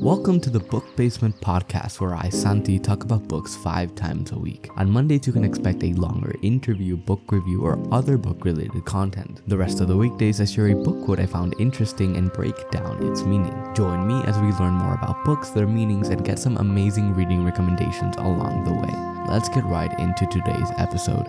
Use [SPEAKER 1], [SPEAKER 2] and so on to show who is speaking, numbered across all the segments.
[SPEAKER 1] Welcome to the Book Basement podcast, where I, Santi, talk about books five times a week. On Mondays, you can expect a longer interview, book review, or other book related content. The rest of the weekdays, I share a book quote I found interesting and break down its meaning. Join me as we learn more about books, their meanings, and get some amazing reading recommendations along the way. Let's get right into today's episode.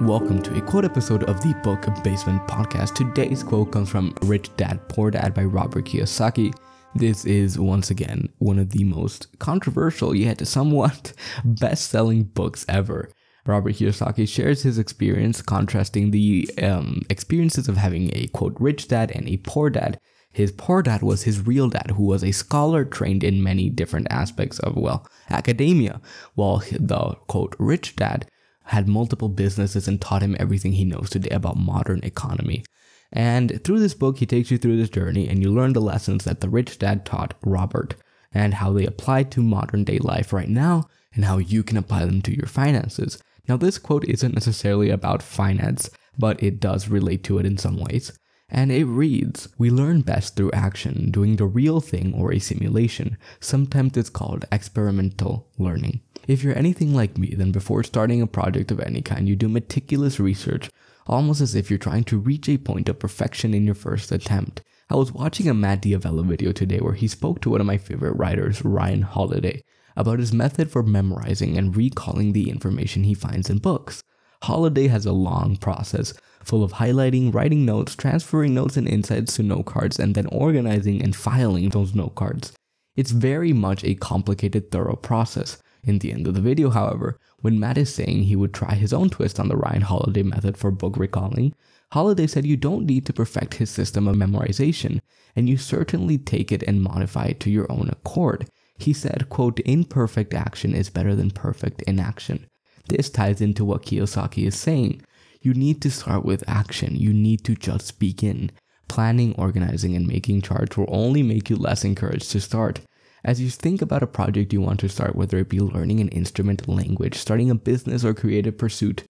[SPEAKER 1] Welcome to a quote episode of the Book Basement Podcast. Today's quote comes from Rich Dad Poor Dad by Robert Kiyosaki. This is once again one of the most controversial yet somewhat best selling books ever. Robert Kiyosaki shares his experience contrasting the um, experiences of having a quote rich dad and a poor dad. His poor dad was his real dad, who was a scholar trained in many different aspects of, well, academia, while the quote rich dad had multiple businesses and taught him everything he knows today about modern economy. And through this book, he takes you through this journey and you learn the lessons that the rich dad taught Robert and how they apply to modern day life right now and how you can apply them to your finances. Now, this quote isn't necessarily about finance, but it does relate to it in some ways. And it reads We learn best through action, doing the real thing or a simulation. Sometimes it's called experimental learning. If you're anything like me, then before starting a project of any kind, you do meticulous research, almost as if you're trying to reach a point of perfection in your first attempt. I was watching a Matt D'Avella video today where he spoke to one of my favorite writers, Ryan Holiday, about his method for memorizing and recalling the information he finds in books. Holiday has a long process, full of highlighting, writing notes, transferring notes and insights to note cards, and then organizing and filing those note cards. It's very much a complicated, thorough process. In the end of the video, however, when Matt is saying he would try his own twist on the Ryan Holiday method for book recalling, Holiday said you don't need to perfect his system of memorization, and you certainly take it and modify it to your own accord. He said, quote, imperfect action is better than perfect inaction. This ties into what Kiyosaki is saying. You need to start with action. You need to just begin. Planning, organizing, and making charts will only make you less encouraged to start. As you think about a project you want to start, whether it be learning an instrument, language, starting a business, or creative pursuit,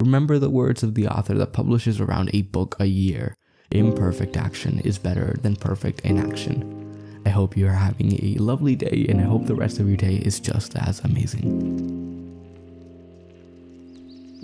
[SPEAKER 1] remember the words of the author that publishes around a book a year. Imperfect action is better than perfect inaction. I hope you are having a lovely day, and I hope the rest of your day is just as amazing.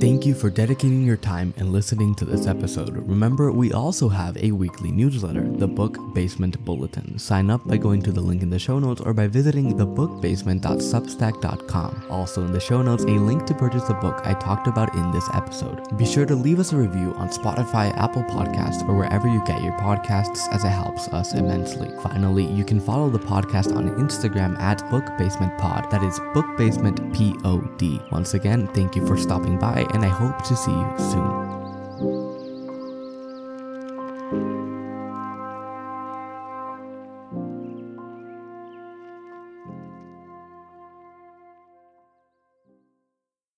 [SPEAKER 1] Thank you for dedicating your time and listening to this episode. Remember, we also have a weekly newsletter, the Book Basement Bulletin. Sign up by going to the link in the show notes or by visiting thebookbasement.substack.com. Also in the show notes, a link to purchase the book I talked about in this episode. Be sure to leave us a review on Spotify, Apple Podcasts, or wherever you get your podcasts as it helps us immensely. Finally, you can follow the podcast on Instagram at bookbasementpod. That is bookbasementpod. Once again, thank you for stopping by and I hope to see you soon.